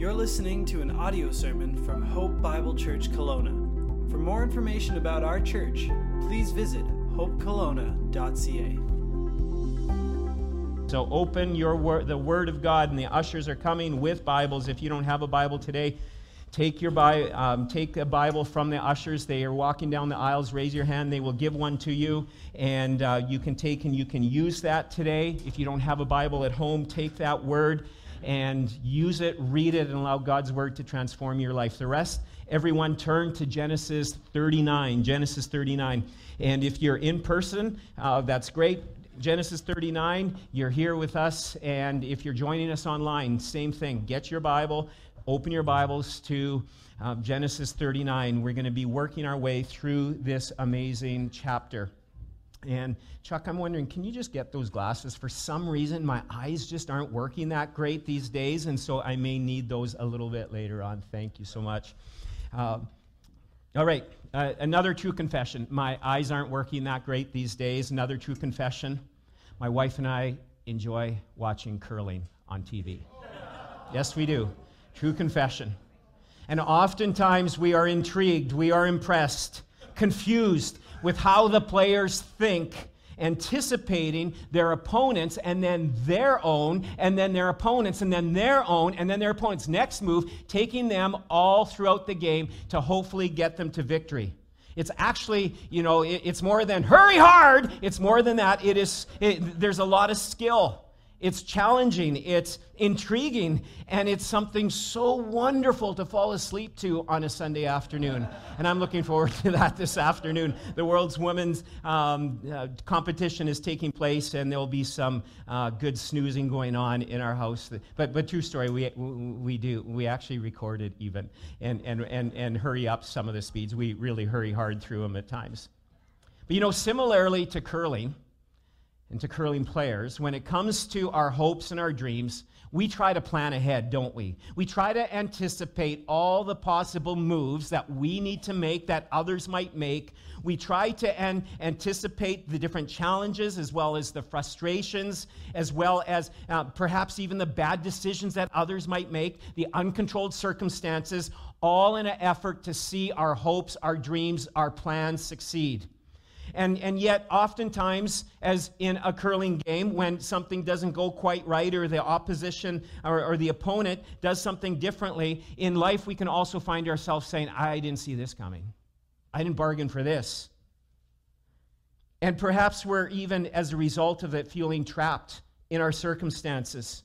You're listening to an audio sermon from Hope Bible Church Kelowna. For more information about our church, please visit hopekelowna.ca. So open your word, the Word of God, and the ushers are coming with Bibles. If you don't have a Bible today, take your Bi- um, take a Bible from the ushers. They are walking down the aisles. Raise your hand. They will give one to you, and uh, you can take and you can use that today. If you don't have a Bible at home, take that Word and use it, read it, and allow God's Word to transform your life. The rest, everyone, turn to Genesis 39. Genesis 39, and if you're in person, uh, that's great. Genesis 39, you're here with us, and if you're joining us online, same thing. Get your Bible, open your Bibles to uh, Genesis 39. We're going to be working our way through this amazing chapter. And Chuck, I'm wondering, can you just get those glasses? For some reason, my eyes just aren't working that great these days, and so I may need those a little bit later on. Thank you so much. Uh, all right, uh, another true confession. My eyes aren't working that great these days. Another true confession. My wife and I enjoy watching curling on TV. yes, we do. True confession. And oftentimes we are intrigued, we are impressed, confused with how the players think, anticipating their opponents and then their own, and then their opponents, and then their own, and then their opponents' next move, taking them all throughout the game to hopefully get them to victory. It's actually, you know, it's more than hurry hard. It's more than that. It is, it, there's a lot of skill. It's challenging, it's intriguing, and it's something so wonderful to fall asleep to on a Sunday afternoon. And I'm looking forward to that this afternoon. The World's Women's um, uh, Competition is taking place, and there'll be some uh, good snoozing going on in our house. But, but true story, we, we do. We actually record it even and, and, and, and hurry up some of the speeds. We really hurry hard through them at times. But you know, similarly to curling, and to curling players, when it comes to our hopes and our dreams, we try to plan ahead, don't we? We try to anticipate all the possible moves that we need to make, that others might make. We try to an- anticipate the different challenges as well as the frustrations, as well as uh, perhaps even the bad decisions that others might make, the uncontrolled circumstances, all in an effort to see our hopes, our dreams, our plans succeed. And, and yet, oftentimes, as in a curling game, when something doesn't go quite right, or the opposition or, or, the opponent does something differently, in life we can also find ourselves saying, I didn't see this coming. I didn't bargain for this. And perhaps we're even, as a result of it, feeling trapped in our circumstances.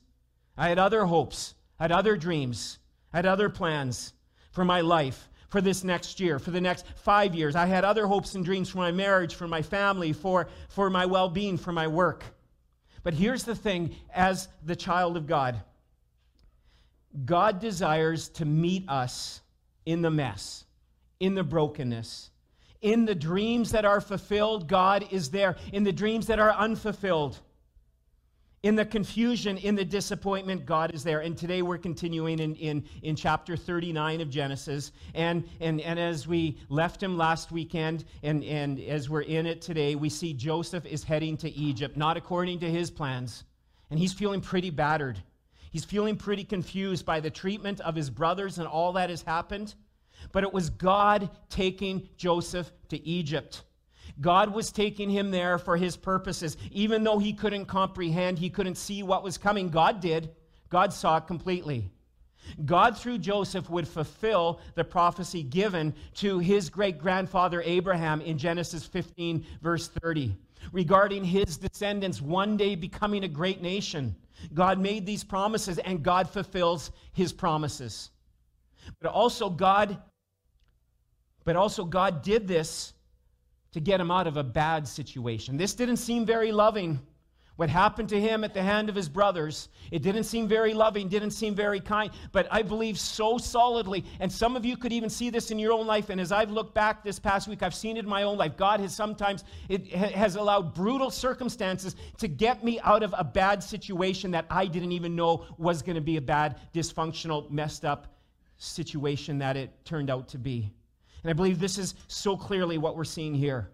I had other hopes, I had other dreams, I had other plans for my life for this next year, for the next five years. I had other hopes and dreams for my marriage, for my family, for, for my well being, for my work. But here's the thing as the child of God, God desires to meet us in the mess, in the brokenness. In the dreams that are fulfilled, God is there. In the dreams that are unfulfilled, in the confusion, in the disappointment, God is there. And today we're continuing in, in, in chapter 39 of Genesis. And, and, and as we left him last weekend, and, and as we're in it today, we see Joseph is heading to Egypt, not according to his plans. And he's feeling pretty battered. He's feeling pretty confused by the treatment of his brothers and all that has happened. But it was God taking Joseph to Egypt. God was taking him there for his purposes. Even though he couldn't comprehend, he couldn't see what was coming, God did. God saw it completely. God, through Joseph, would fulfill the prophecy given to his great grandfather Abraham in Genesis 15, verse 30, regarding his descendants one day becoming a great nation. God made these promises, and God fulfills his promises. But also, God, but also God did this to get him out of a bad situation. This didn't seem very loving. What happened to him at the hand of his brothers, it didn't seem very loving, didn't seem very kind, but I believe so solidly, and some of you could even see this in your own life, and as I've looked back this past week, I've seen it in my own life. God has sometimes, it has allowed brutal circumstances to get me out of a bad situation that I didn't even know was going to be a bad, dysfunctional, messed up situation that it turned out to be. And I believe this is so clearly what we're seeing here.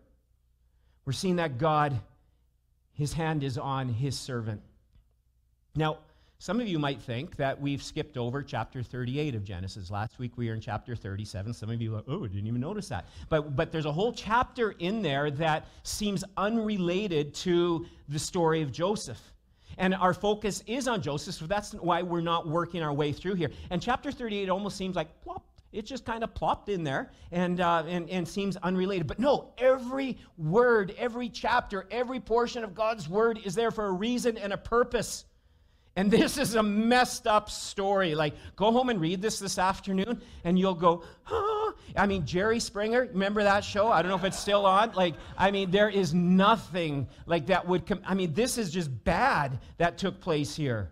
We're seeing that God, his hand is on his servant. Now, Some of you might think that we've skipped over chapter 38 of Genesis. Last week we were in chapter 37. Some of you are oh, I didn't even notice that. But, but there's a whole chapter in there that seems unrelated to the story of Joseph. And our focus is on Joseph, so that's why we're not working our way through here. And chapter 38 almost seems like plop, it just kind of plopped in there and, uh, and, and seems unrelated. But no, every word, every chapter, every portion of God's word is there for a reason and a purpose. And this is a messed up story. Like, go home and read this this afternoon, and you'll go, ah. I mean, Jerry Springer, remember that show? I don't know if it's still on. Like, I mean, there is nothing like that would come. I mean, this is just bad that took place here.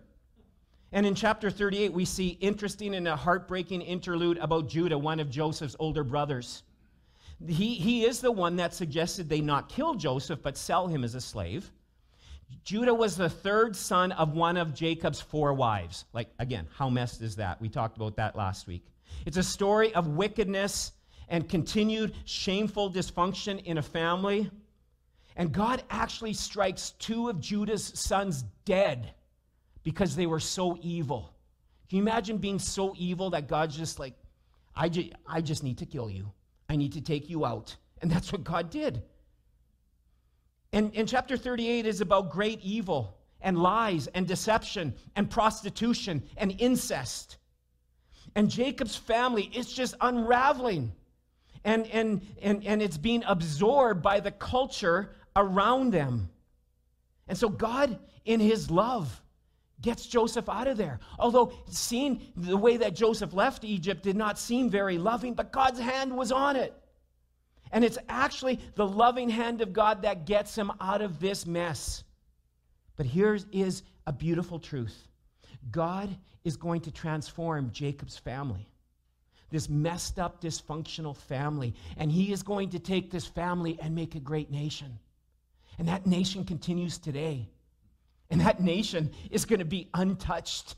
And in chapter 38, we see interesting and a heartbreaking interlude about Judah, one of Joseph's older brothers. He, he is the one that suggested they not kill Joseph, but sell him as a slave. Judah was the third son of one of Jacob's four wives. Like, again, how messed is that? We talked about that last week. It's a story of wickedness and continued shameful dysfunction in a family. And God actually strikes two of Judah's sons dead because they were so evil. Can you imagine being so evil that God's just like, I, ju- I just need to kill you. I need to take you out. And that's what God did. And, and chapter 38 is about great evil and lies and deception and prostitution and incest. And Jacob's family is just unraveling. And, and, and, and it's being absorbed by the culture around them. And so God, in his love, gets Joseph out of there. Although seeing the way that Joseph left Egypt did not seem very loving, but God's hand was on it. And it's actually the loving hand of God that gets him out of this mess. But here is a beautiful truth God is going to transform Jacob's family, this messed up, dysfunctional family. And he is going to take this family and make a great nation. And that nation continues today. And that nation is going to be untouched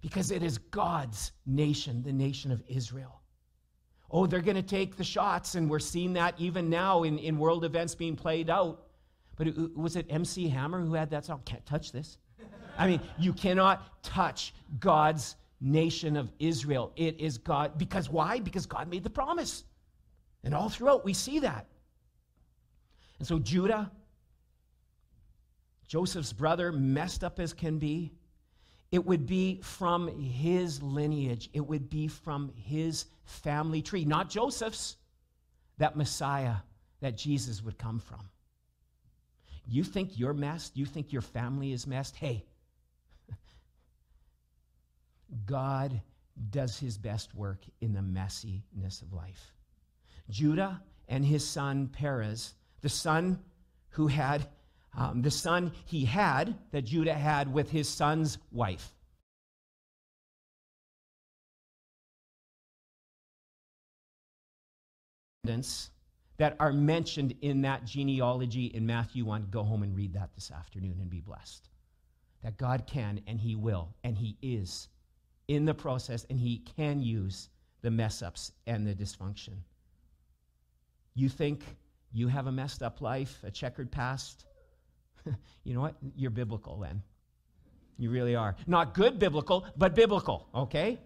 because it is God's nation, the nation of Israel. Oh, they're going to take the shots, and we're seeing that even now in, in world events being played out. But it, was it MC Hammer who had that song? Can't touch this. I mean, you cannot touch God's nation of Israel. It is God. Because why? Because God made the promise. And all throughout, we see that. And so Judah Joseph's brother, messed up as can be, it would be from his lineage, it would be from his family tree, not Joseph's, that Messiah, that Jesus would come from. You think you're messed? You think your family is messed? Hey, God does his best work in the messiness of life. Judah and his son Perez, the son who had um, the son he had, that Judah had with his son's wife. That are mentioned in that genealogy in Matthew 1. Go home and read that this afternoon and be blessed. That God can and He will and He is in the process and He can use the mess ups and the dysfunction. You think you have a messed up life, a checkered past? you know what? You're biblical then. You really are. Not good biblical, but biblical, okay?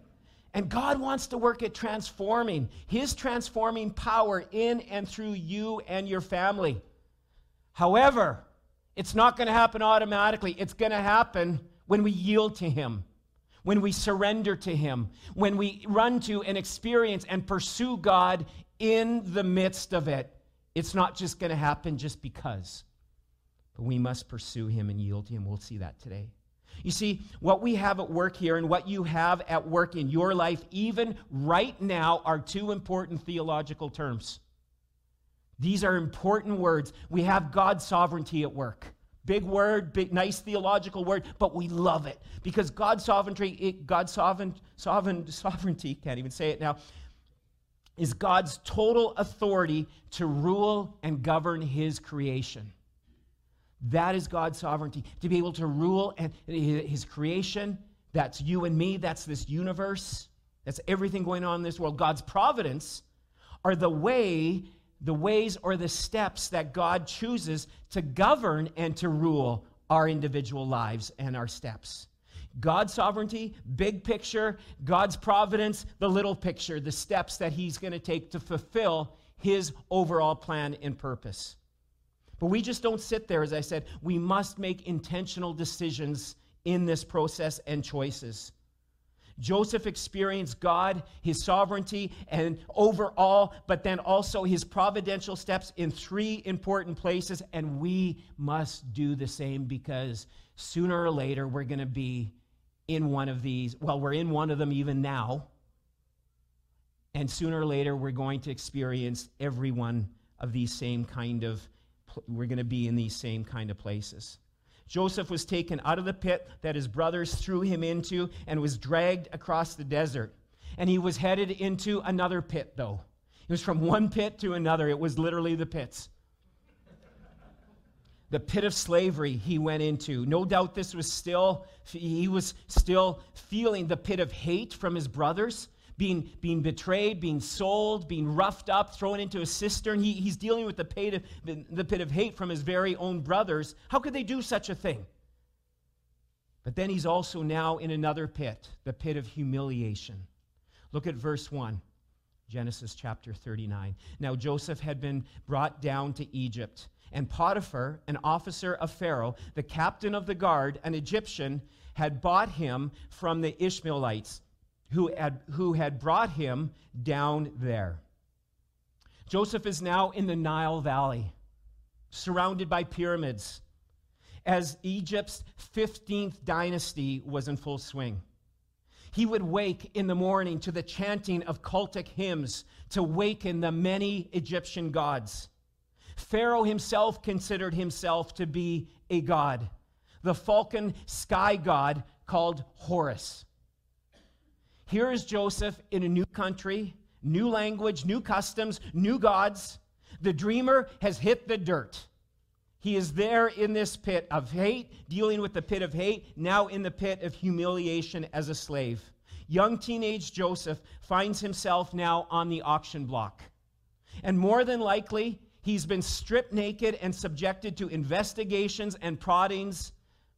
And God wants to work at transforming, His transforming power in and through you and your family. However, it's not going to happen automatically. It's going to happen when we yield to Him, when we surrender to Him, when we run to and experience and pursue God in the midst of it. It's not just going to happen just because. But we must pursue him and yield to him. We'll see that today. You see, what we have at work here and what you have at work in your life, even right now, are two important theological terms. These are important words. We have God's sovereignty at work. Big word, big, nice theological word, but we love it because God's sovereignty, it, God's sovereign, sovereign, sovereignty, can't even say it now, is God's total authority to rule and govern His creation. That is God's sovereignty, to be able to rule and his creation. That's you and me. That's this universe. That's everything going on in this world. God's providence are the way, the ways or the steps that God chooses to govern and to rule our individual lives and our steps. God's sovereignty, big picture, God's providence, the little picture, the steps that He's going to take to fulfill His overall plan and purpose. But we just don't sit there, as I said. We must make intentional decisions in this process and choices. Joseph experienced God, his sovereignty, and overall, but then also his providential steps in three important places. And we must do the same because sooner or later we're going to be in one of these. Well, we're in one of them even now. And sooner or later we're going to experience every one of these same kind of, we're going to be in these same kind of places. Joseph was taken out of the pit that his brothers threw him into and was dragged across the desert. And he was headed into another pit, though. It was from one pit to another, it was literally the pits. the pit of slavery he went into. No doubt this was still, he was still feeling the pit of hate from his brothers being, being betrayed, being sold, being roughed up, thrown into a cistern. He, he's dealing with the pit, of, the pit of hate from his very own brothers. How could they do such a thing? But then he's also now in another pit, the pit of humiliation. Look at verse 1, Genesis chapter 39. Now Joseph had been brought down to Egypt, and Potiphar, an officer of Pharaoh, the captain of the guard, an Egyptian, had bought him from the Ishmaelites who had, who had brought him down there. Joseph is now in the Nile Valley, surrounded by pyramids, as Egypt's 15th dynasty was in full swing. He would wake in the morning to the chanting of cultic hymns to waken the many Egyptian gods. Pharaoh himself considered himself to be a god, the falcon sky god called Horus. Here is Joseph in a new country, new language, new customs, new gods. The dreamer has hit the dirt. He is there in this pit of hate, dealing with the pit of hate, now in the pit of humiliation as a slave. Young teenage Joseph finds himself now on the auction block. And more than likely, he's been stripped naked and subjected to investigations and proddings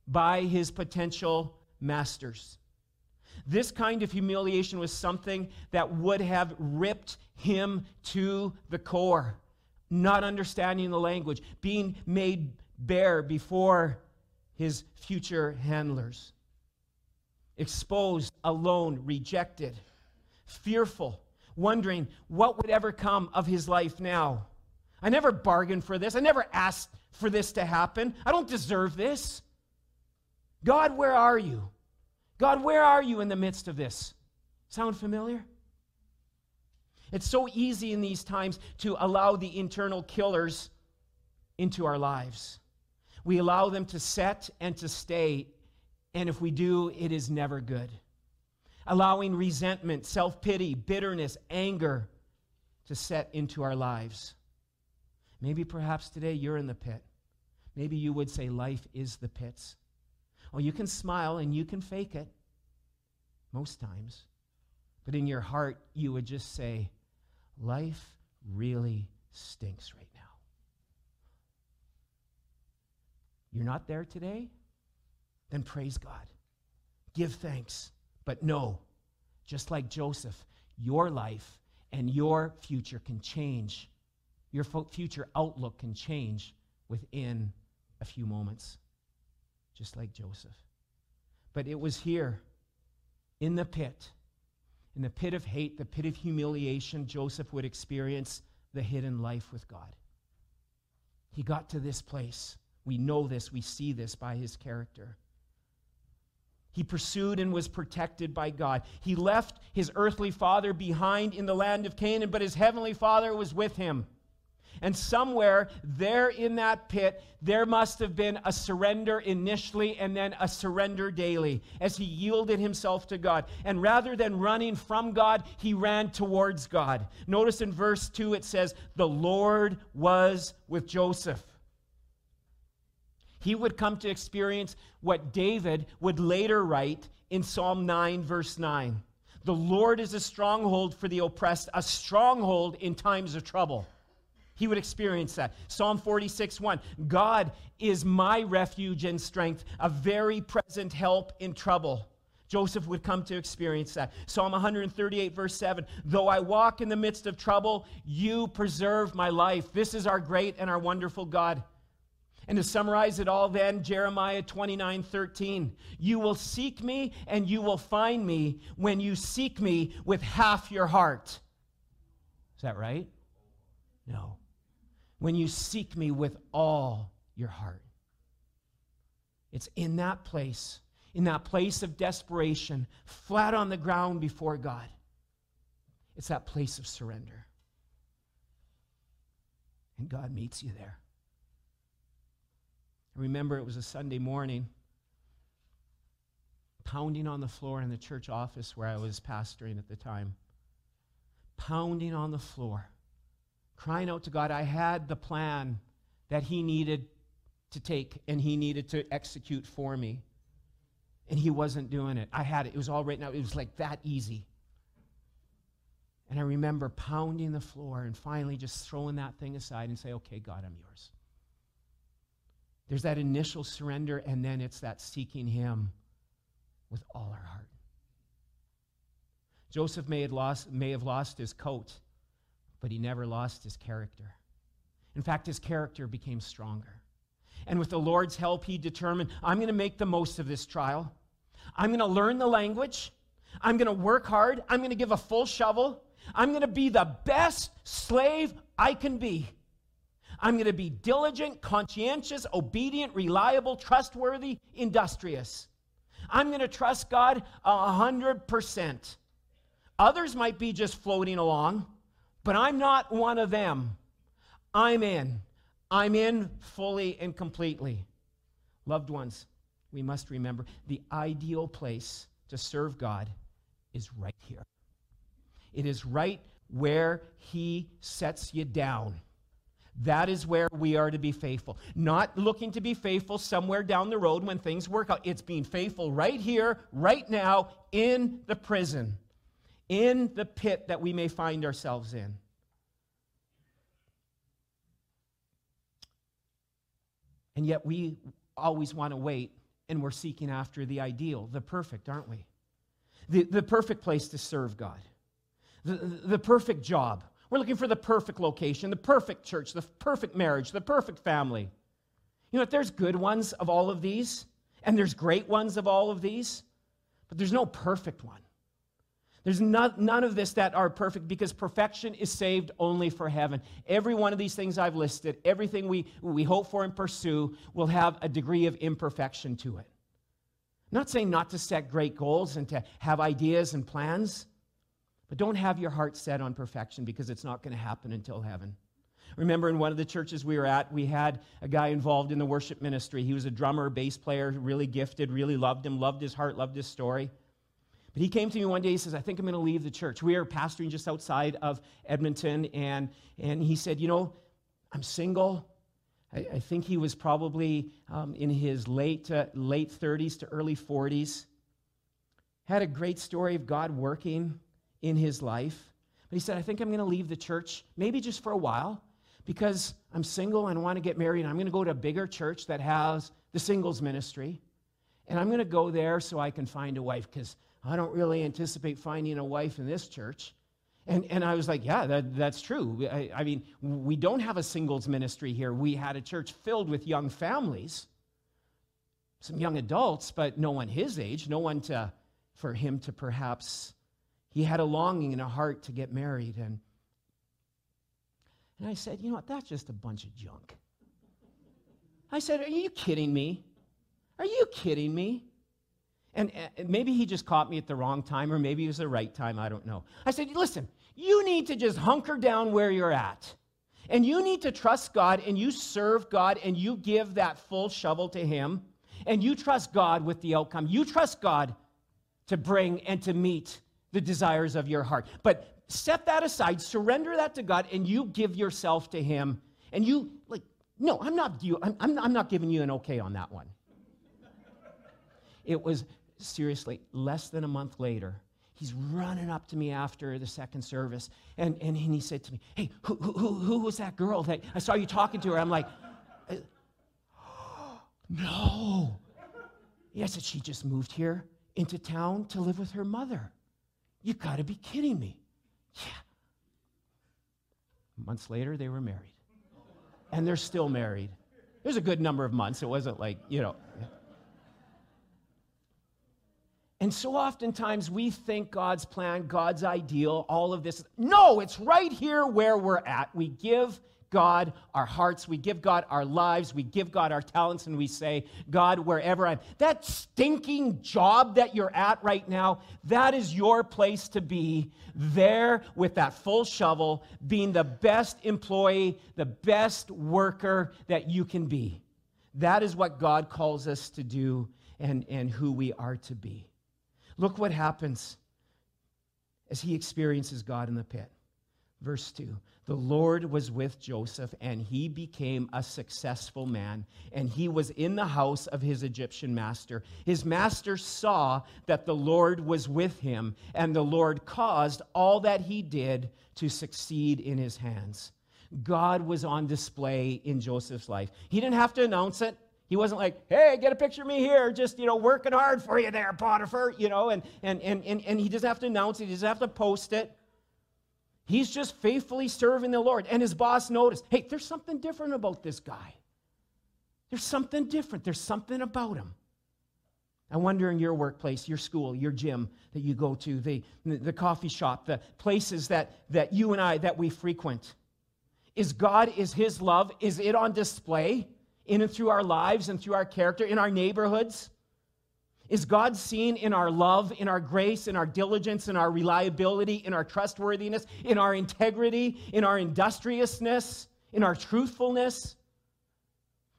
by his potential masters. This kind of humiliation was something that would have ripped him to the core. Not understanding the language, being made bare before his future handlers. Exposed, alone, rejected, fearful, wondering what would ever come of his life now. I never bargained for this. I never asked for this to happen. I don't deserve this. God, where are you? God, where are you in the midst of this? Sound familiar? It's so easy in these times to allow the internal killers into our lives. We allow them to set and to stay, and if we do, it is never good. Allowing resentment, self pity, bitterness, anger to set into our lives. Maybe perhaps today you're in the pit. Maybe you would say life is the pits. Oh, you can smile and you can fake it most times. But in your heart, you would just say, Life really stinks right now. You're not there today? Then praise God. Give thanks. But no, just like Joseph, your life and your future can change. Your future outlook can change within a few moments just like Joseph. But it was here, in the pit, in the pit of hate, the pit of humiliation, Joseph would experience the hidden life with God. He got to this place. We know this, we see this by his character. He pursued and was protected by God. He left his earthly father behind in the land of Canaan, but his heavenly father was with him. And somewhere there in that pit, there must have been a surrender initially and then a surrender daily as he yielded himself to God. And rather than running from God, he ran towards God. Notice in verse 2 it says, The Lord was with Joseph. He would come to experience what David would later write in Psalm 9, verse 9. The Lord is a stronghold for the oppressed, a stronghold in times of trouble. He would experience that. Psalm 46 1 God is my refuge and strength, a very present help in trouble. Joseph would come to experience that. Psalm 138, verse 7 Though I walk in the midst of trouble, you preserve my life. This is our great and our wonderful God. And to summarize it all, then, Jeremiah 29 13. You will seek me and you will find me when you seek me with half your heart. Is that right? No. When you seek me with all your heart. It's in that place in that place of desperation, flat on the ground before God. It's that place of surrender. And God meets you there. I remember it was a Sunday morning, pounding on the floor in the church office where I was pastoring at the time. Pounding on the floor, crying out to God. I had the plan that He needed to take and He needed to execute for me and he wasn't doing it. I had it. It was all right now. It was like that easy. And I remember pounding the floor and finally just throwing that thing aside and say, okay, God, I'm yours. There's that initial surrender, and then it's that seeking him with all our heart. Joseph may have lost, may have lost his coat, but he never lost his character. In fact, his character became stronger. And with the Lord's help, he determined, I'm going to make the most of this trial. I'm going to learn the language. I'm going to work hard. I'm going to give a full shovel. I'm going to be the best slave I can be. I'm going to be diligent, conscientious, obedient, reliable, trustworthy, industrious. I'm going to trust God a hundred percent. Others might be just floating along, but I'm not one of them. I'm in. I'm in fully and completely. Loved ones, we must remember the ideal place to serve God is right here. It is right where He sets you down. That is where we are to be faithful. Not looking to be faithful somewhere down the road when things work out. It's being faithful right here, right now, in the prison, in the pit that we may find ourselves in. And yet we always want to wait and we're seeking after the ideal, the perfect, aren't we? The, the perfect place to serve God, the, the perfect job. We're looking for the perfect location, the perfect church, the perfect marriage, the perfect family. You know what? There's good ones of all of these, and there's great ones of all of these, but there's no perfect one. There's not, none of this that are perfect because perfection is saved only for heaven. Every one of these things I've listed, everything we, we hope for and pursue, will have a degree of imperfection to it. I'm not saying not to set great goals and to have ideas and plans, but don't have your heart set on perfection because it's not going to happen until heaven. Remember, in one of the churches we were at, we had a guy involved in the worship ministry. He was a drummer, bass player, really gifted, really loved him, loved his heart, loved his story. But he came to me one day, he says, I think I'm going to leave the church. We are pastoring just outside of Edmonton, and, and he said, You know, I'm single. I, I think he was probably um, in his late, uh, late 30s to early 40s. Had a great story of God working in his life. But he said, I think I'm going to leave the church, maybe just for a while, because I'm single and want to get married. And I'm going to go to a bigger church that has the singles ministry. And I'm going to go there so I can find a wife because I don't really anticipate finding a wife in this church. And, and I was like, yeah, that, that's true. I, I mean, we don't have a singles ministry here. We had a church filled with young families, some young adults, but no one his age, no one to, for him to perhaps, he had a longing and a heart to get married. And, and I said, you know what, that's just a bunch of junk. I said, are you kidding me? Are you kidding me? And, and maybe he just caught me at the wrong time, or maybe it was the right time, I don't know. I said, Listen, you need to just hunker down where you're at. And you need to trust God, and you serve God, and you give that full shovel to Him, and you trust God with the outcome. You trust God to bring and to meet the desires of your heart. But set that aside, surrender that to God, and you give yourself to Him. And you, like, no, I'm not, you, I'm, I'm not giving you an okay on that one. It was seriously, less than a month later, he's running up to me after the second service. And, and, he said to me, Hey, who, who, who was that girl that I saw you talking to her? I'm like, No. He said, She just moved here into town to live with her mother. You got to be kidding me. Yeah. Months later, they were married. And they're still married. There's a good number of months. It wasn't like, you know. And so oftentimes we think God's plan, God's ideal, all of this. No, it's right here where we're at. We give God our hearts, we give God our lives, we give God our talents, and we say, God, wherever I'm, that stinking job that you're at right now, that is your place to be there with that full shovel, being the best employee, the best worker that you can be. That is what God calls us to do and, and who we are to be. Look what happens as he experiences God in the pit. Verse 2 The Lord was with Joseph, and he became a successful man, and he was in the house of his Egyptian master. His master saw that the Lord was with him, and the Lord caused all that he did to succeed in his hands. God was on display in Joseph's life. He didn't have to announce it. He wasn't like, hey, get a picture of me here, just, you know, working hard for you there, Potiphar, you know, and, and, and, and, and he doesn't have to announce it, he doesn't have to post it. He's just faithfully serving the Lord. And his boss noticed hey, there's something different about this guy. There's something different. There's something about him. I wonder in your workplace, your school, your gym that you go to, the, the coffee shop, the places that, that you and I, that we frequent. Is God, is His love, is it on display in and through our lives and through our character, in our neighborhoods? Is God seen in our love, in our grace, in our diligence, in our reliability, in our trustworthiness, in our integrity, in our industriousness, in our truthfulness?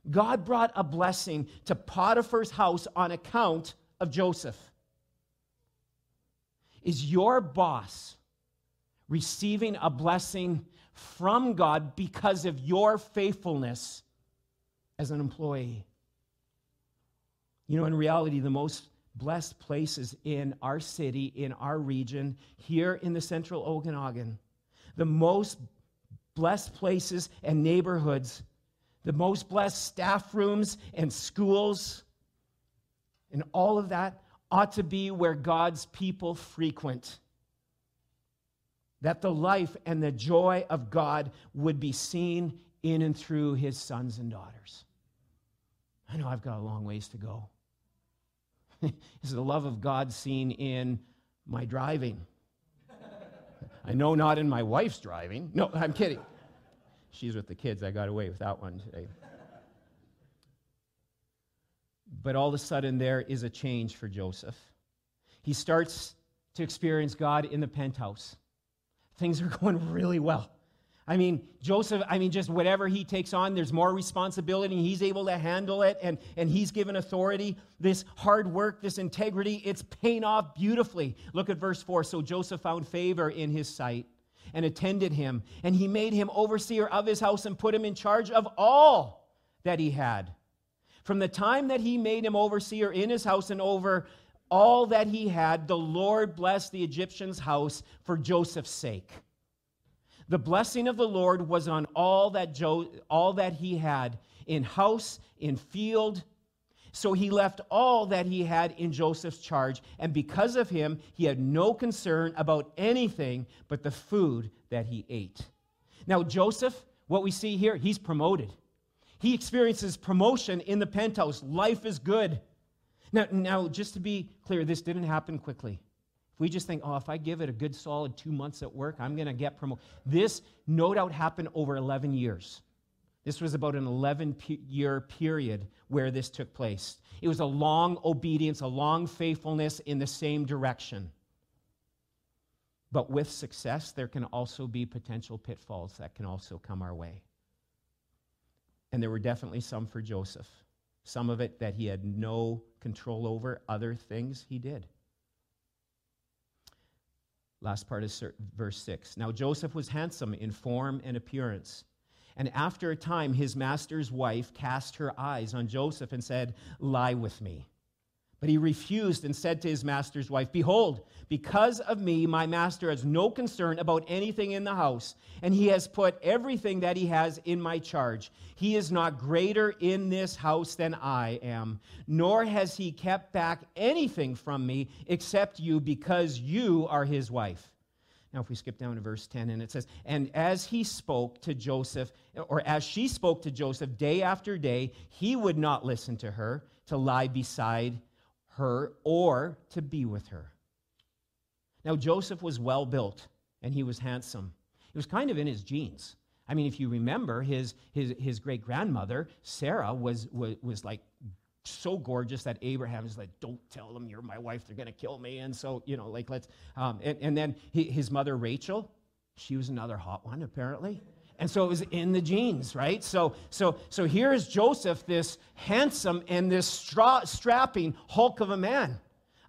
God brought a blessing to Potiphar's house on account of Joseph. Is your boss receiving a blessing from God because of your faithfulness as an employee? You know, in reality, the most blessed places in our city, in our region, here in the central Okanagan, the most blessed places and neighborhoods, the most blessed staff rooms and schools, and all of that ought to be where God's people frequent. That the life and the joy of God would be seen in and through his sons and daughters. I know I've got a long ways to go. is the love of God seen in my driving. I know not in my wife's driving. No, I'm kidding. She's with the kids. I got away with that one today. But all of a sudden, there is a change for Joseph. He starts to experience God in the penthouse. Things are going really well. I mean, Joseph, I mean, just whatever he takes on, there's more responsibility. He's able to handle it, and, and he's given authority. This hard work, this integrity, it's paying off beautifully. Look at verse 4. So Joseph found favor in his sight and attended him, and he made him overseer of his house and put him in charge of all that he had. From the time that he made him overseer in his house and over all that he had, the Lord blessed the Egyptian's house for Joseph's sake. The blessing of the Lord was on all that, jo- all that he had in house, in field. So he left all that he had in Joseph's charge, and because of him, he had no concern about anything but the food that he ate. Now, Joseph, what we see here, he's promoted. He experiences promotion in the penthouse. Life is good. Now, now, just to be clear, this didn't happen quickly we just think, oh, if I give it a good solid two months at work, I'm going to get promoted. This no doubt happened over 11 years. This was about an 11 year period where this took place. It was a long obedience, a long faithfulness in the same direction. But with success, there can also be potential pitfalls that can also come our way. And there were definitely some for Joseph. Some of it that he had no control over, other things he did. Last part is verse 6. Now Joseph was handsome in form and appearance. And after a time, his master's wife cast her eyes on Joseph and said, Lie with me. But he refused and said to his master's wife, Behold, because of me, my master has no concern about anything in the house, and he has put everything that he has in my charge. He is not greater in this house than I am, nor has he kept back anything from me except you, because you are his wife. Now, if we skip down to verse 10, and it says, And as he spoke to Joseph, or as she spoke to Joseph day after day, he would not listen to her to lie beside her or to be with her. Now, Joseph was well built and he was handsome. He was kind of in his genes. I mean, if you remember, his, his, his great grandmother, Sarah, was, was, was like so gorgeous that Abraham is like, don't tell them you're my wife, they're going to kill me. And so, you know, like, let's, um, and, and then his mother, Rachel, she was another hot one, apparently. And so it was in the genes, right? So, so, so here is Joseph, this handsome and this stra- strapping hulk of a man.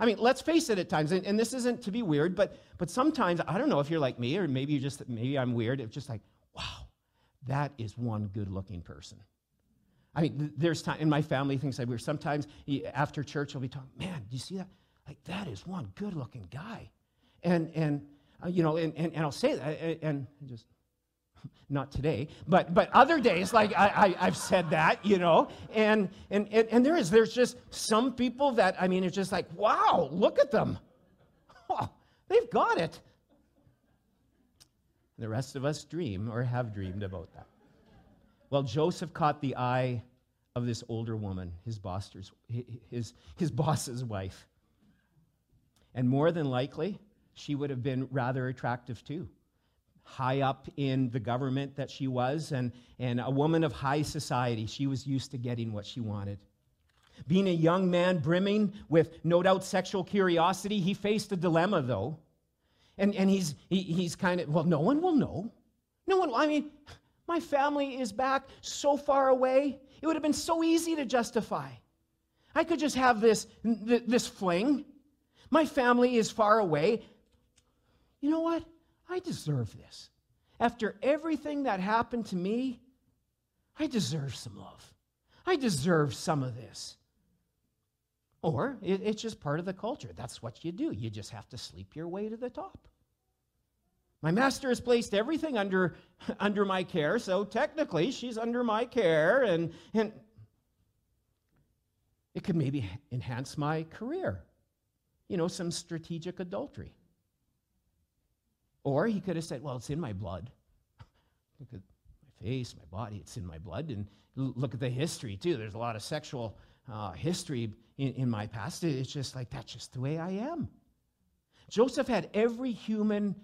I mean, let's face it at times, and, and, this isn't to be weird, but, but sometimes, I don't know if you're like me, or maybe you just, maybe I'm weird. It's just like, wow, that is one good looking person. I mean, there's time in my family, things like we're sometimes after church, we'll be talking, man, do you see that? Like, that is one good looking guy. And, and, uh, you know, and, and, and I'll say that, and, and just, not today, but, but other days, like I, I, have said that, you know, and, and, and, and there is, there's just some people that, I mean, it's just like, wow, look at them. Oh, they've got it. The rest of us dream or have dreamed about that. Well, Joseph caught the eye of this older woman, his boss's, his, his boss's wife. And more than likely, she would have been rather attractive too high up in the government that she was, and, and a woman of high society. She was used to getting what she wanted. Being a young man brimming with no doubt sexual curiosity, he faced a dilemma though. And, and he's, he, he's kind of, well, no one will know. No one, I mean, my family is back so far away. It would have been so easy to justify. I could just have this, this fling. My family is far away. You know what? I deserve this. After everything that happened to me, I deserve some love. I deserve some of this. Or it, it's just part of the culture. That's what you do. You just have to sleep your way to the top. My master has placed everything under, under my care, so technically she's under my care, and, and it could maybe enhance my career. You know, some strategic adultery. Or he could have said, Well, it's in my blood. Look at my face, my body, it's in my blood. And look at the history, too. There's a lot of sexual uh, history in, in my past. It's just like, that's just the way I am. Joseph had every human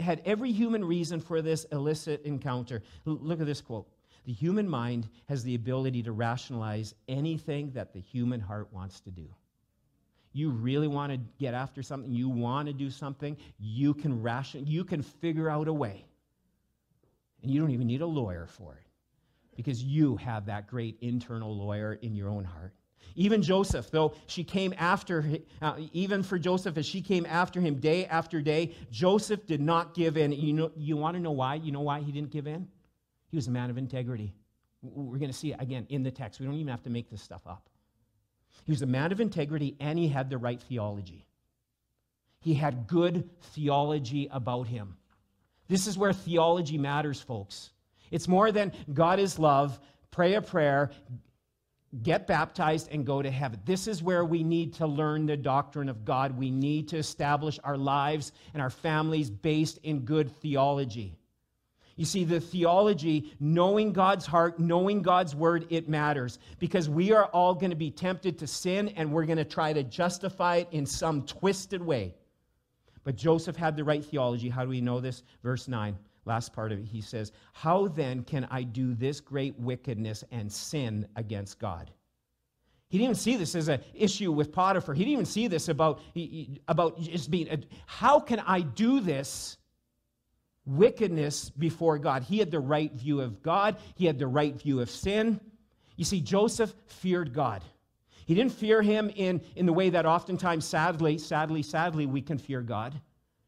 had every human reason for this illicit encounter. Look at this quote. The human mind has the ability to rationalize anything that the human heart wants to do you really want to get after something, you want to do something, you can ration, you can figure out a way. And you don't even need a lawyer for it because you have that great internal lawyer in your own heart. Even Joseph, though she came after, uh, even for Joseph, as she came after him day after day, Joseph did not give in. You, know, you want to know why? You know why he didn't give in? He was a man of integrity. We're going to see it again in the text. We don't even have to make this stuff up. He was a man of integrity and he had the right theology. He had good theology about him. This is where theology matters, folks. It's more than God is love, pray a prayer, get baptized, and go to heaven. This is where we need to learn the doctrine of God. We need to establish our lives and our families based in good theology. You see, the theology, knowing God's heart, knowing God's word, it matters because we are all going to be tempted to sin and we're going to try to justify it in some twisted way. But Joseph had the right theology. How do we know this? Verse 9, last part of it. He says, How then can I do this great wickedness and sin against God? He didn't even see this as an issue with Potiphar. He didn't even see this about, about just being, how can I do this? Wickedness before God. He had the right view of God, he had the right view of sin. You see, Joseph feared God. He didn't fear him in, in the way that oftentimes, sadly, sadly, sadly, we can fear God.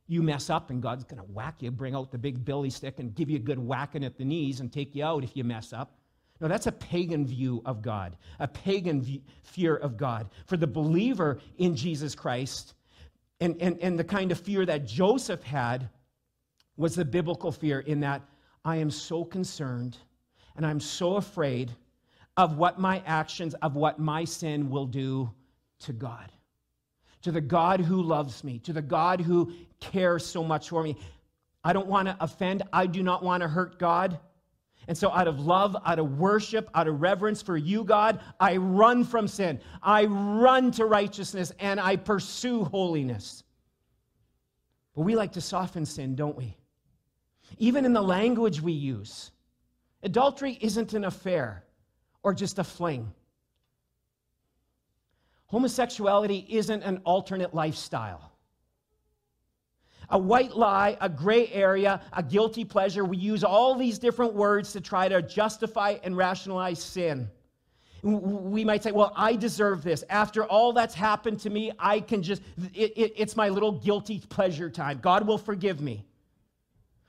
You mess up and God's going to whack you, bring out the big billy stick and give you a good whacking at the knees and take you out if you mess up. No, that's a pagan view of God, a pagan v- fear of God. For the believer in Jesus Christ, and, and, and the kind of fear that Joseph had was the biblical fear, in that I am so concerned and I'm so afraid of what my actions, of what my sin will do to God, to the God who loves me, to the God who cares so much for me. I don't want to offend, I do not want to hurt God. And so, out of love, out of worship, out of reverence for you, God, I run from sin. I run to righteousness and I pursue holiness. But we like to soften sin, don't we? Even in the language we use. Adultery isn't an affair or just a fling. Homosexuality isn't an alternate lifestyle a white lie, a gray area, a guilty pleasure. We use all these different words to try to justify and rationalize sin. We might say, well, I deserve this. After all that's happened to me, I can just, it, it, it's my little guilty pleasure time. God will forgive me.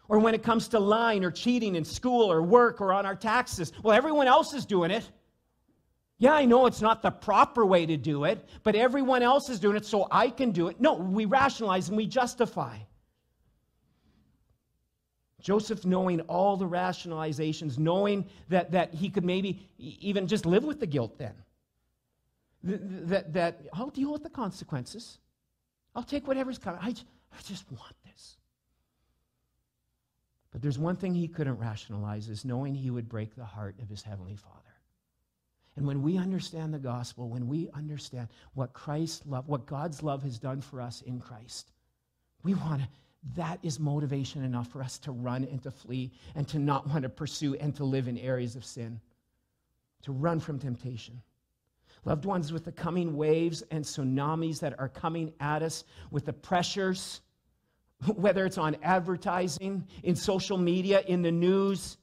Or when it comes to lying or cheating in school or work or on our taxes, well, everyone else is doing it. Yeah, I know it's not the proper way to do it, but everyone else is doing it, so I can do it. No, we rationalize and we justify. Joseph, knowing all the rationalizations, knowing that, that he could maybe even just live with the guilt then, that, that I'll deal with the consequences. I'll take whatever's coming. I, I just want. But there's one thing he couldn't rationalize is knowing he would break the heart of his heavenly father. And when we understand the gospel, when we understand what Christ's love, what God's love has done for us in Christ, we want to, that is motivation enough for us to run and to flee and to not want to pursue and to live in areas of sin, to run from temptation. Loved ones, with the coming waves and tsunamis that are coming at us, with the pressures, whether it's on advertising, in social media, in the news,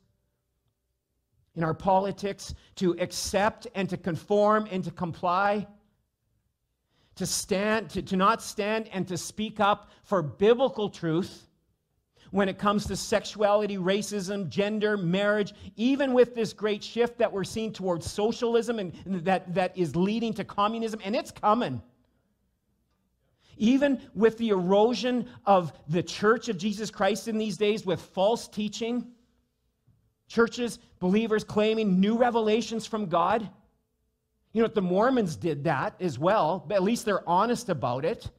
in our politics to accept and to conform and to comply, to stand, to, to not stand and to speak up for biblical truth when it comes to sexuality, racism, gender, marriage, even with this great shift that we're seeing towards socialism and that, that is leading to communism, and it's coming. Even with the erosion of the church of Jesus Christ in these days with false teaching, Churches, believers claiming new revelations from God. You know, the Mormons did that as well, but at least they're honest about it.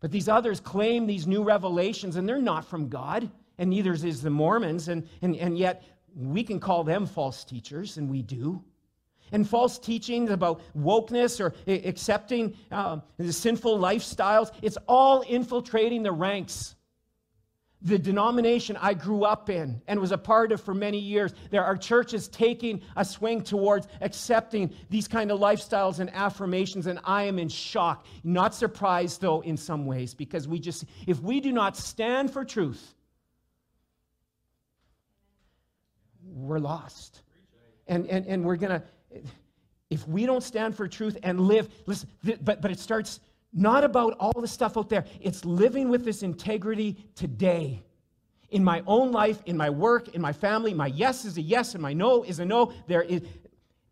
But these others claim these new revelations, and they're not from God, and neither is the Mormons, and, and, and yet we can call them false teachers, and we do. And false teachings about wokeness or accepting uh, the sinful lifestyles, it's all infiltrating the ranks the denomination I grew up in and was a part of for many years, there are churches taking a swing towards accepting these kind of lifestyles and affirmations, and I am in shock. Not surprised, though, in some ways, because we just, if we do not stand for truth, we're lost. And, and, and we're going to, if we don't stand for truth and live, listen, but, but it starts not about all the stuff out there. It's living with this integrity today. In my own life, in my work, in my family, my yes is a yes and my no is a no. There is,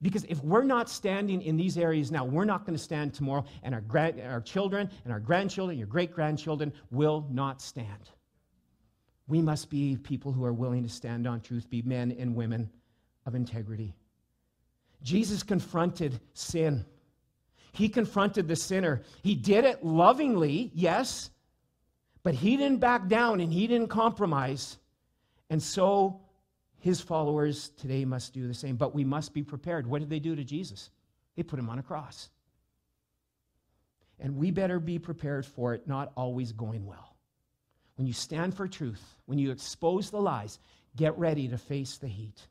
because if we're not standing in these areas now, we're not going to stand tomorrow, and our, grand, our children and our grandchildren, your great grandchildren will not stand. We must be people who are willing to stand on truth, be men and women of integrity. Jesus confronted sin. He confronted the sinner. He did it lovingly, yes, but he didn't back down and he didn't compromise. And so his followers today must do the same. But we must be prepared. What did they do to Jesus? They put him on a cross. And we better be prepared for it not always going well. When you stand for truth, when you expose the lies, get ready to face the heat.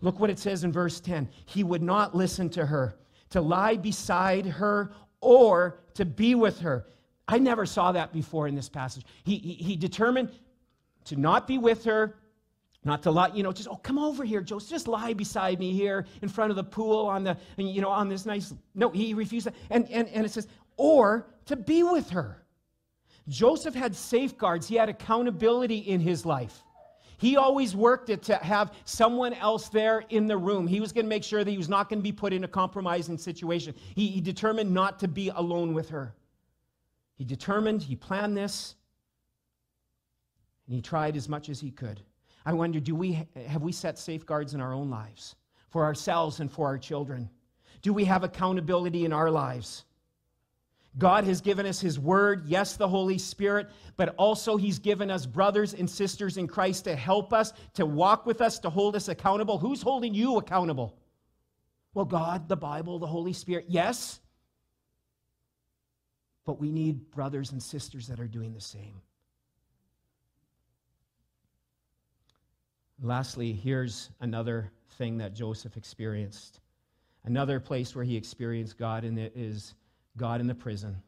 Look what it says in verse 10. He would not listen to her to lie beside her or to be with her. I never saw that before in this passage. He, he, he determined to not be with her, not to lie, you know, just, oh, come over here, Joseph, just lie beside me here in front of the pool on the, you know, on this nice, no, he refused that. And, and, and it says, or to be with her. Joseph had safeguards, he had accountability in his life. He always worked it to have someone else there in the room. He was going to make sure that he was not going to be put in a compromising situation. He, he determined not to be alone with her. He determined, he planned this, and he tried as much as he could. I wonder, do we, have we set safeguards in our own lives for ourselves and for our children? Do we have accountability in our lives? God has given us His Word, yes, the Holy Spirit, but also He's given us brothers and sisters in Christ to help us, to walk with us, to hold us accountable. Who's holding you accountable? Well, God, the Bible, the Holy Spirit, yes. But we need brothers and sisters that are doing the same. Lastly, here's another thing that Joseph experienced. Another place where he experienced God, and it is God in the prison.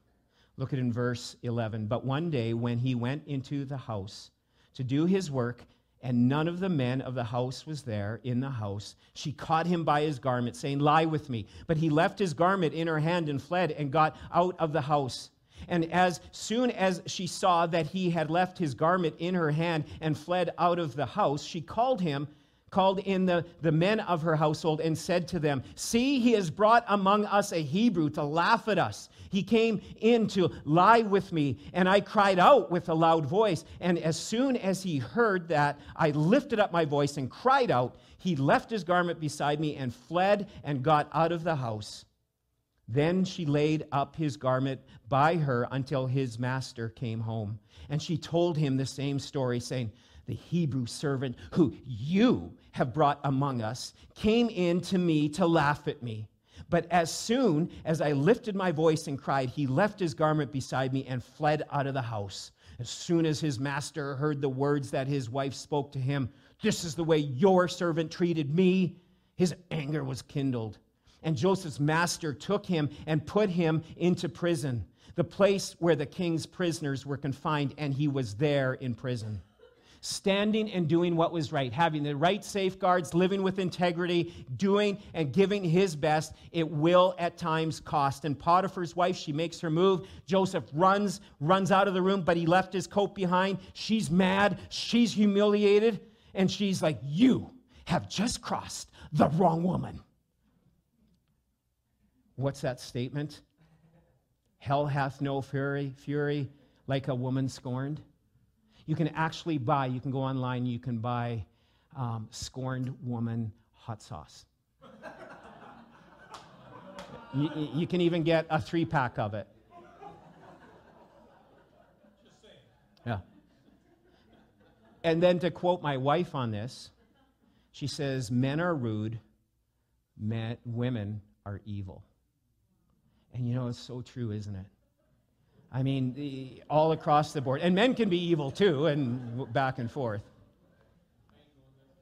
Look at in verse 11. But one day when he went into the house to do his work, and none of the men of the house was there in the house, she caught him by his garment, saying, Lie with me. But he left his garment in her hand and fled and got out of the house. And as soon as she saw that he had left his garment in her hand and fled out of the house, she called him called in the, the men of her household and said to them, See, he has brought among us a Hebrew to laugh at us. He came in to lie with me, and I cried out with a loud voice. And as soon as he heard that, I lifted up my voice and cried out. He left his garment beside me and fled and got out of the house. Then she laid up his garment by her until his master came home. And she told him the same story, saying, the Hebrew servant who you have brought among us, came in to me to laugh at me. But as soon as I lifted my voice and cried, he left his garment beside me and fled out of the house. As soon as his master heard the words that his wife spoke to him, This is the way your servant treated me, his anger was kindled. And Joseph's master took him and put him into prison, the place where the king's prisoners were confined, and he was there in prison standing and doing what was right, having the right safeguards, living with integrity, doing and giving his best, it will at times cost. And Potiphar's wife, she makes her move. Joseph runs, runs out of the room, but he left his coat behind. She's mad, she's humiliated, and she's like, You have just crossed the wrong woman. What's that statement? Hell hath no fury, fury like a woman scorned you can actually buy, you can go online, you can buy um, scorned woman hot sauce. you, you can even get a three pack of it. Yeah. And then to quote my wife on this, she says, Men are rude, men, women are evil. And you know, it's so true, isn't it? I mean, the, all across the board. And men can be evil too, and back and forth.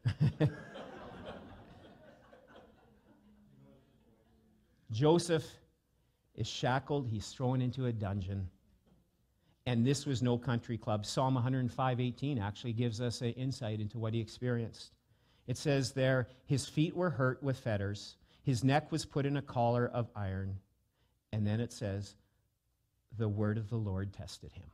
Joseph is shackled, he's thrown into a dungeon. And this was no country club. Psalm 105:18 actually gives us an insight into what he experienced. It says there, his feet were hurt with fetters, his neck was put in a collar of iron. And then it says, the word of the Lord tested him.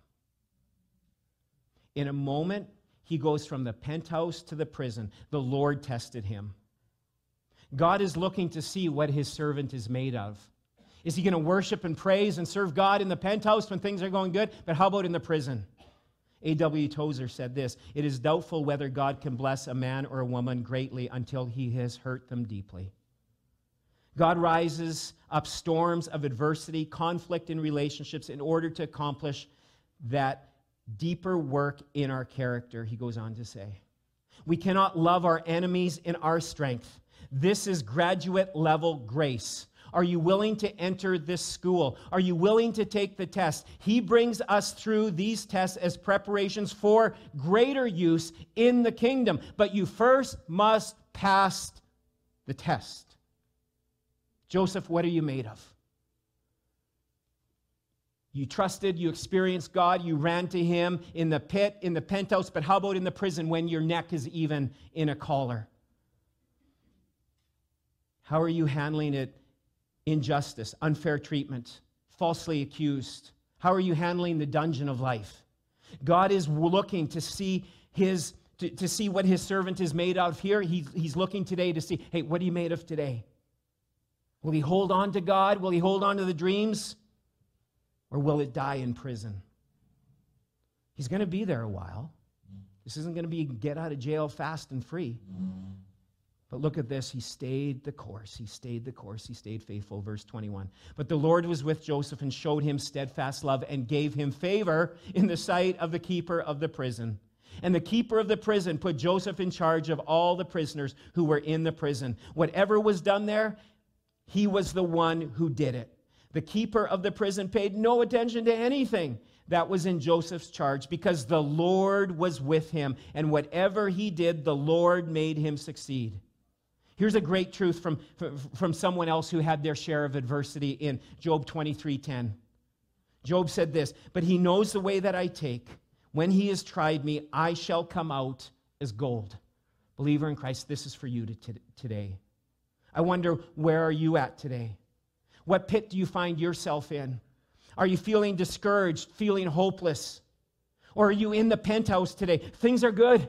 In a moment, he goes from the penthouse to the prison. The Lord tested him. God is looking to see what his servant is made of. Is he going to worship and praise and serve God in the penthouse when things are going good? But how about in the prison? A.W. Tozer said this It is doubtful whether God can bless a man or a woman greatly until he has hurt them deeply. God rises up storms of adversity, conflict in relationships in order to accomplish that deeper work in our character, he goes on to say. We cannot love our enemies in our strength. This is graduate level grace. Are you willing to enter this school? Are you willing to take the test? He brings us through these tests as preparations for greater use in the kingdom. But you first must pass the test. Joseph, what are you made of? You trusted, you experienced God, you ran to Him in the pit, in the penthouse, but how about in the prison when your neck is even in a collar? How are you handling it? Injustice, unfair treatment, falsely accused. How are you handling the dungeon of life? God is looking to see His to, to see what his servant is made of here. He's, he's looking today to see, hey, what are you made of today? Will he hold on to God? Will he hold on to the dreams? Or will it die in prison? He's going to be there a while. This isn't going to be get out of jail fast and free. But look at this. He stayed the course. He stayed the course. He stayed faithful. Verse 21. But the Lord was with Joseph and showed him steadfast love and gave him favor in the sight of the keeper of the prison. And the keeper of the prison put Joseph in charge of all the prisoners who were in the prison. Whatever was done there, he was the one who did it. The keeper of the prison paid no attention to anything that was in Joseph's charge because the Lord was with him. And whatever he did, the Lord made him succeed. Here's a great truth from, from someone else who had their share of adversity in Job 23:10. Job said this, "But he knows the way that I take. When he has tried me, I shall come out as gold." Believer in Christ, this is for you today. I wonder where are you at today? What pit do you find yourself in? Are you feeling discouraged, feeling hopeless? Or are you in the penthouse today? Things are good.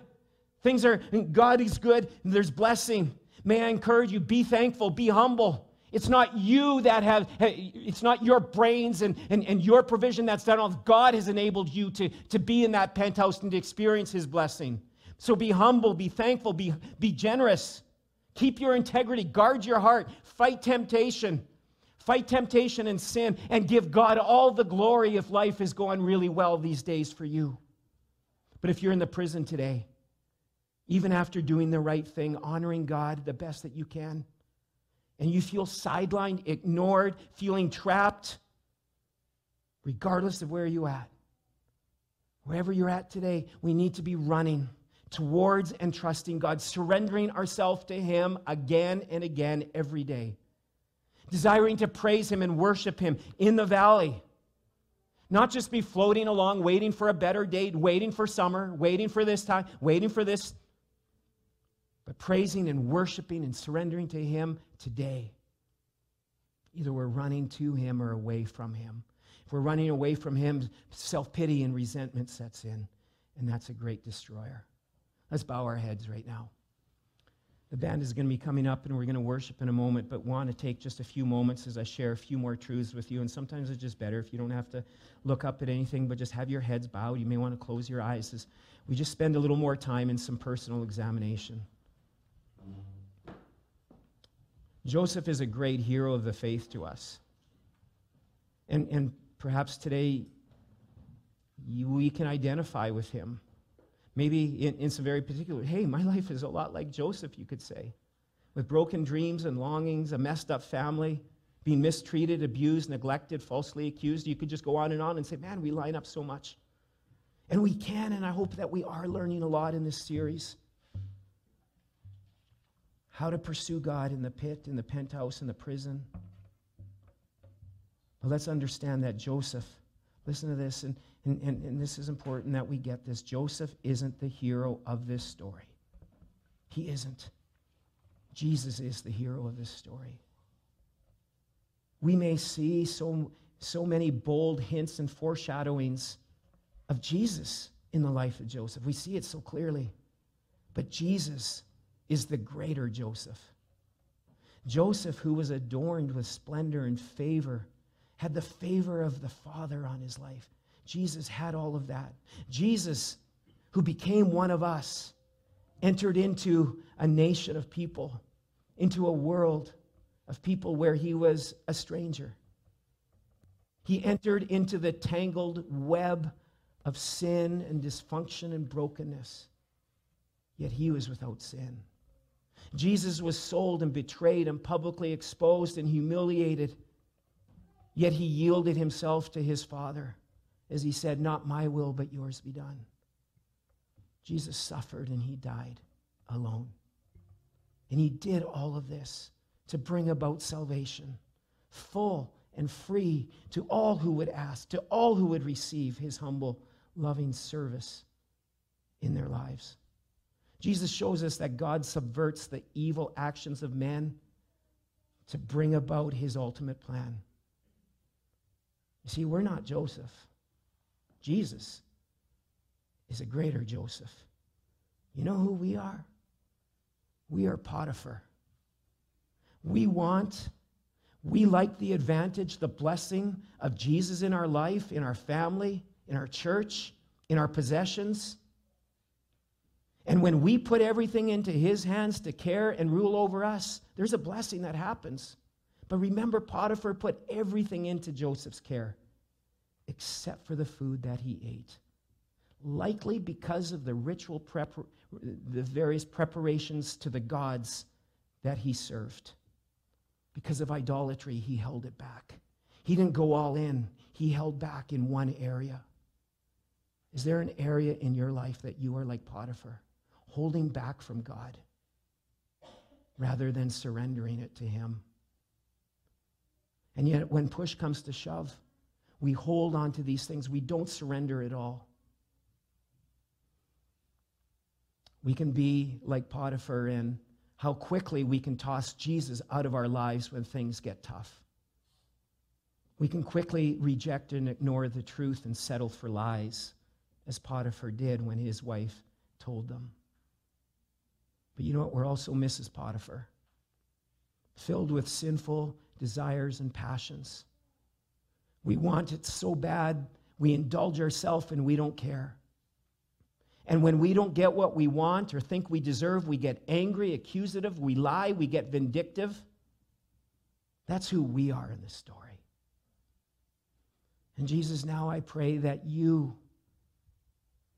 Things are, God is good. There's blessing. May I encourage you, be thankful, be humble. It's not you that have, it's not your brains and, and, and your provision that's done all. God has enabled you to, to be in that penthouse and to experience his blessing. So be humble, be thankful, be, be generous. Keep your integrity, guard your heart, fight temptation. Fight temptation and sin and give God all the glory if life is going really well these days for you. But if you're in the prison today, even after doing the right thing, honoring God the best that you can, and you feel sidelined, ignored, feeling trapped, regardless of where you're at, wherever you're at today, we need to be running towards and trusting God, surrendering ourselves to Him again and again every day, desiring to praise Him and worship Him in the valley. Not just be floating along, waiting for a better date, waiting for summer, waiting for this time, waiting for this but praising and worshiping and surrendering to Him today. Either we're running to Him or away from Him. If we're running away from Him, self pity and resentment sets in, and that's a great destroyer. Let's bow our heads right now. The band is going to be coming up and we're going to worship in a moment, but want to take just a few moments as I share a few more truths with you. And sometimes it's just better if you don't have to look up at anything, but just have your heads bowed. You may want to close your eyes as we just spend a little more time in some personal examination. Joseph is a great hero of the faith to us. And, and perhaps today you, we can identify with him. Maybe in, in some very particular, hey, my life is a lot like Joseph, you could say, with broken dreams and longings, a messed up family, being mistreated, abused, neglected, falsely accused. You could just go on and on and say, man, we line up so much. And we can, and I hope that we are learning a lot in this series how to pursue God in the pit, in the penthouse, in the prison. But let's understand that Joseph, listen to this, and, and, and, and this is important that we get this. Joseph isn't the hero of this story. He isn't. Jesus is the hero of this story. We may see so, so many bold hints and foreshadowings of Jesus in the life of Joseph. We see it so clearly. But Jesus is the greater Joseph. Joseph, who was adorned with splendor and favor, had the favor of the Father on his life. Jesus had all of that. Jesus, who became one of us, entered into a nation of people, into a world of people where he was a stranger. He entered into the tangled web of sin and dysfunction and brokenness, yet he was without sin. Jesus was sold and betrayed and publicly exposed and humiliated. Yet he yielded himself to his Father as he said, Not my will, but yours be done. Jesus suffered and he died alone. And he did all of this to bring about salvation, full and free to all who would ask, to all who would receive his humble, loving service in their lives. Jesus shows us that God subverts the evil actions of men to bring about his ultimate plan. You see, we're not Joseph. Jesus is a greater Joseph. You know who we are? We are Potiphar. We want, we like the advantage, the blessing of Jesus in our life, in our family, in our church, in our possessions. And when we put everything into his hands to care and rule over us, there's a blessing that happens. But remember, Potiphar put everything into Joseph's care except for the food that he ate. Likely because of the ritual prep, the various preparations to the gods that he served. Because of idolatry, he held it back. He didn't go all in, he held back in one area. Is there an area in your life that you are like Potiphar, holding back from God rather than surrendering it to Him? And yet, when push comes to shove, we hold on to these things. We don't surrender at all. We can be like Potiphar in how quickly we can toss Jesus out of our lives when things get tough. We can quickly reject and ignore the truth and settle for lies as Potiphar did when his wife told them. But you know what? We're also Mrs. Potiphar, filled with sinful desires and passions. We want it so bad, we indulge ourselves and we don't care. And when we don't get what we want or think we deserve, we get angry, accusative, we lie, we get vindictive. That's who we are in this story. And Jesus, now I pray that you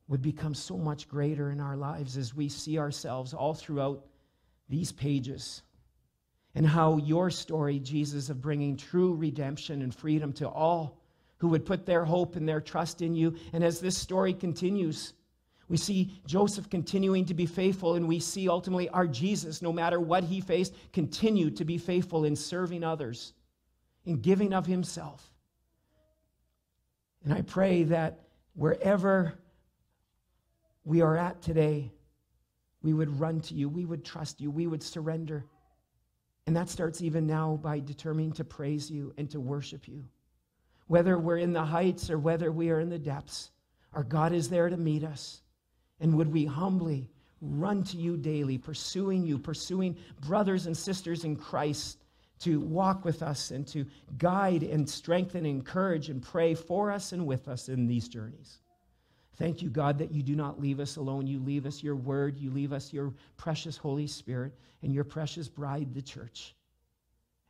would become so much greater in our lives as we see ourselves all throughout these pages. And how your story, Jesus, of bringing true redemption and freedom to all who would put their hope and their trust in you. And as this story continues, we see Joseph continuing to be faithful, and we see ultimately our Jesus, no matter what he faced, continue to be faithful in serving others, in giving of himself. And I pray that wherever we are at today, we would run to you, we would trust you, we would surrender. And that starts even now by determining to praise you and to worship you. Whether we're in the heights or whether we are in the depths, our God is there to meet us. And would we humbly run to you daily, pursuing you, pursuing brothers and sisters in Christ to walk with us and to guide and strengthen, encourage, and pray for us and with us in these journeys. Thank you, God, that you do not leave us alone. You leave us your word, you leave us your precious Holy Spirit, and your precious bride, the church.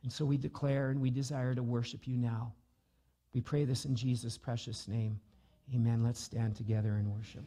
And so we declare and we desire to worship you now. We pray this in Jesus' precious name. Amen. Let's stand together and worship.